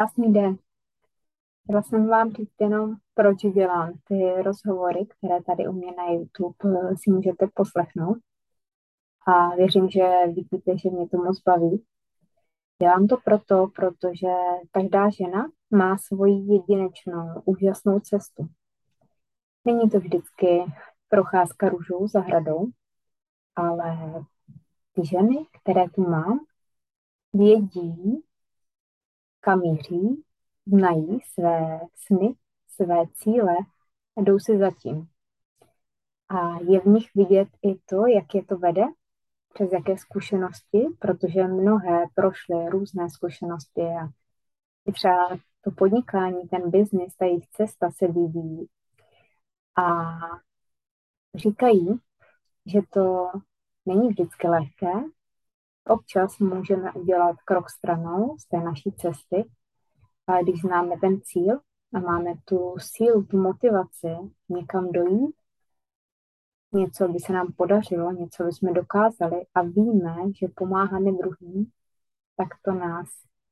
Krásný den. Chtěla jsem vám říct jenom, proč dělám ty rozhovory, které tady u mě na YouTube eh, si můžete poslechnout. A věřím, že vidíte, že mě to moc baví. Dělám to proto, protože každá žena má svoji jedinečnou, úžasnou cestu. Není to vždycky procházka růžou zahradou, ale ty ženy, které tu mám, vědí, kam míří, znají své sny, své cíle a jdou si zatím. A je v nich vidět i to, jak je to vede, přes jaké zkušenosti, protože mnohé prošly různé zkušenosti a i třeba to podnikání, ten biznis, ta jejich cesta se vyvíjí. A říkají, že to není vždycky lehké, občas můžeme udělat krok stranou z té naší cesty, ale když známe ten cíl a máme tu sílu, tu motivaci někam dojít, něco by se nám podařilo, něco by jsme dokázali a víme, že pomáháme druhým, tak to nás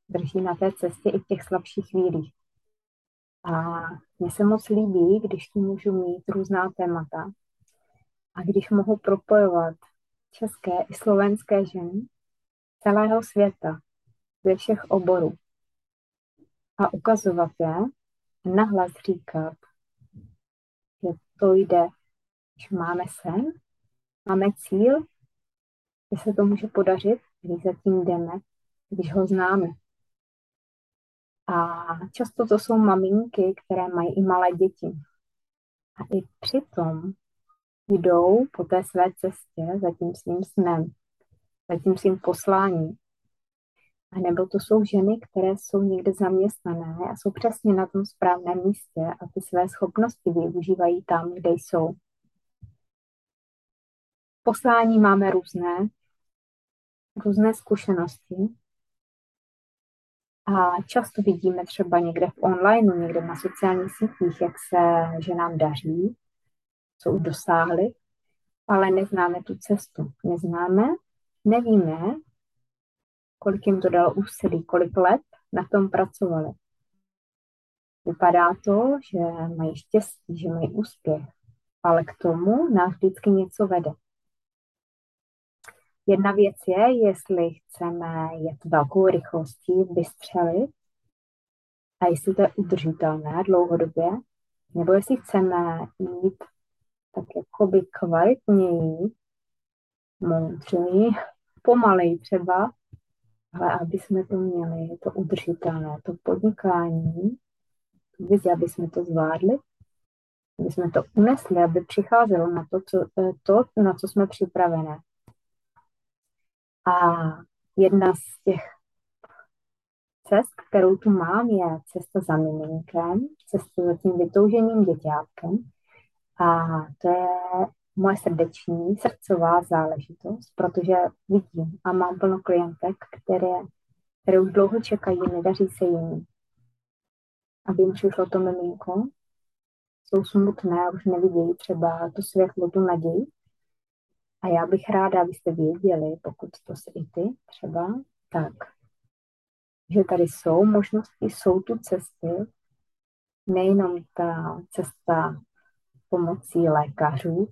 drží na té cestě i v těch slabších chvílích. A mně se moc líbí, když tu můžu mít různá témata a když mohu propojovat české i slovenské ženy celého světa, ze všech oborů a ukazovat je, nahlas říkat, že to jde, když máme sen, máme cíl, že se to může podařit, když zatím jdeme, když ho známe. A často to jsou maminky, které mají i malé děti. A i přitom jdou po té své cestě za tím svým snem, za tím svým posláním. A nebo to jsou ženy, které jsou někde zaměstnané a jsou přesně na tom správném místě a ty své schopnosti využívají tam, kde jsou. Poslání máme různé, různé zkušenosti a často vidíme třeba někde v online, někde na sociálních sítích, jak se ženám daří, co už dosáhly, ale neznáme tu cestu. Neznáme, nevíme, kolik jim to dalo úsilí, kolik let na tom pracovali. Vypadá to, že mají štěstí, že mají úspěch, ale k tomu nás vždycky něco vede. Jedna věc je, jestli chceme jet velkou rychlostí, vystřelit, a jestli to je udržitelné dlouhodobě, nebo jestli chceme jít tak jakoby kvalitněji, moudřeji, pomalej třeba, ale aby jsme to měli, to udržitelné, to podnikání, vizi, aby jsme to zvládli, aby jsme to unesli, aby přicházelo na to, co, eh, to, na co jsme připravené. A jedna z těch cest, kterou tu mám, je cesta za miminkem, cesta za tím vytouženým děťátkem. A to je moje srdeční, srdcová záležitost, protože vidím a mám plno klientek, které, které už dlouho čekají, nedaří se jim, aby jim přišlo to miminko, jsou smutné, už nevidějí třeba to světlo, tu naději. A já bych ráda, abyste věděli, pokud to se i ty třeba, tak, že tady jsou možnosti, jsou tu cesty, nejenom ta cesta pomocí lékařů,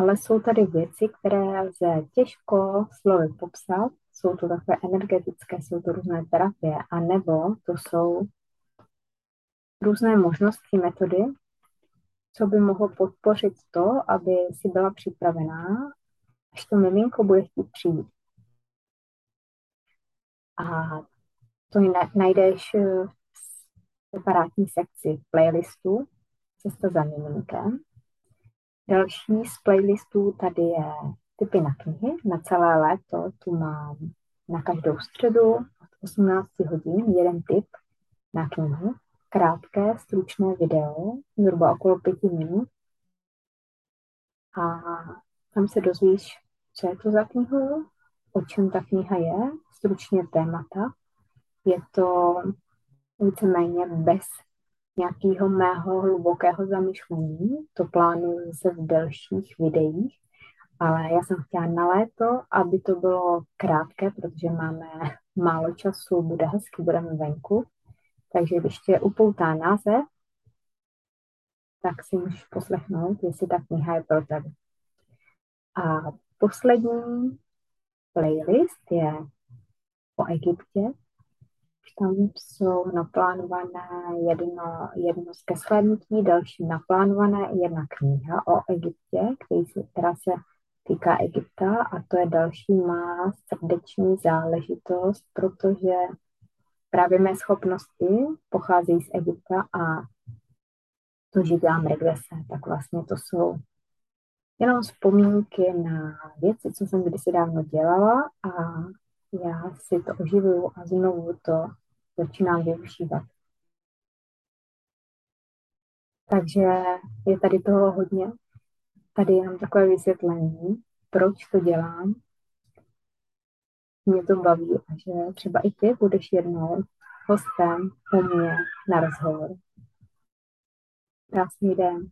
ale jsou tady věci, které lze těžko slovy popsat. Jsou to takové energetické, jsou to různé terapie, a nebo to jsou různé možnosti, metody, co by mohlo podpořit to, aby si byla připravená, až to miminko bude chtít přijít. A to najdeš v separátní sekci playlistu Cesta za miminkem Další z playlistů tady je typy na knihy. Na celé léto tu mám na každou středu od 18 hodin jeden tip na knihu. Krátké, stručné video, zhruba okolo pěti minut. A tam se dozvíš, co je to za knihu, o čem ta kniha je, stručně témata. Je to víceméně bez nějakého mého hlubokého zamyšlení. To plánuju se v delších videích, ale já jsem chtěla na léto, aby to bylo krátké, protože máme málo času, bude hezky, budeme venku. Takže když tě upoutá název, tak si můžeš poslechnout, jestli ta kniha je pro tebe. A poslední playlist je o Egyptě. Tam jsou naplánované jedno, jedno zkreslenutí, další naplánované jedna kniha o Egyptě, který se, která se týká Egypta a to je další má srdeční záležitost, protože právě mé schopnosti pocházejí z Egypta a to, že dělám regrese, tak vlastně to jsou jenom vzpomínky na věci, co jsem kdysi dávno dělala a já si to oživuju a znovu to začínám využívat. Takže je tady toho hodně. Tady jenom takové vysvětlení, proč to dělám. Mě to baví a že třeba i ty budeš jednou hostem u mě na rozhovor. Krásný den.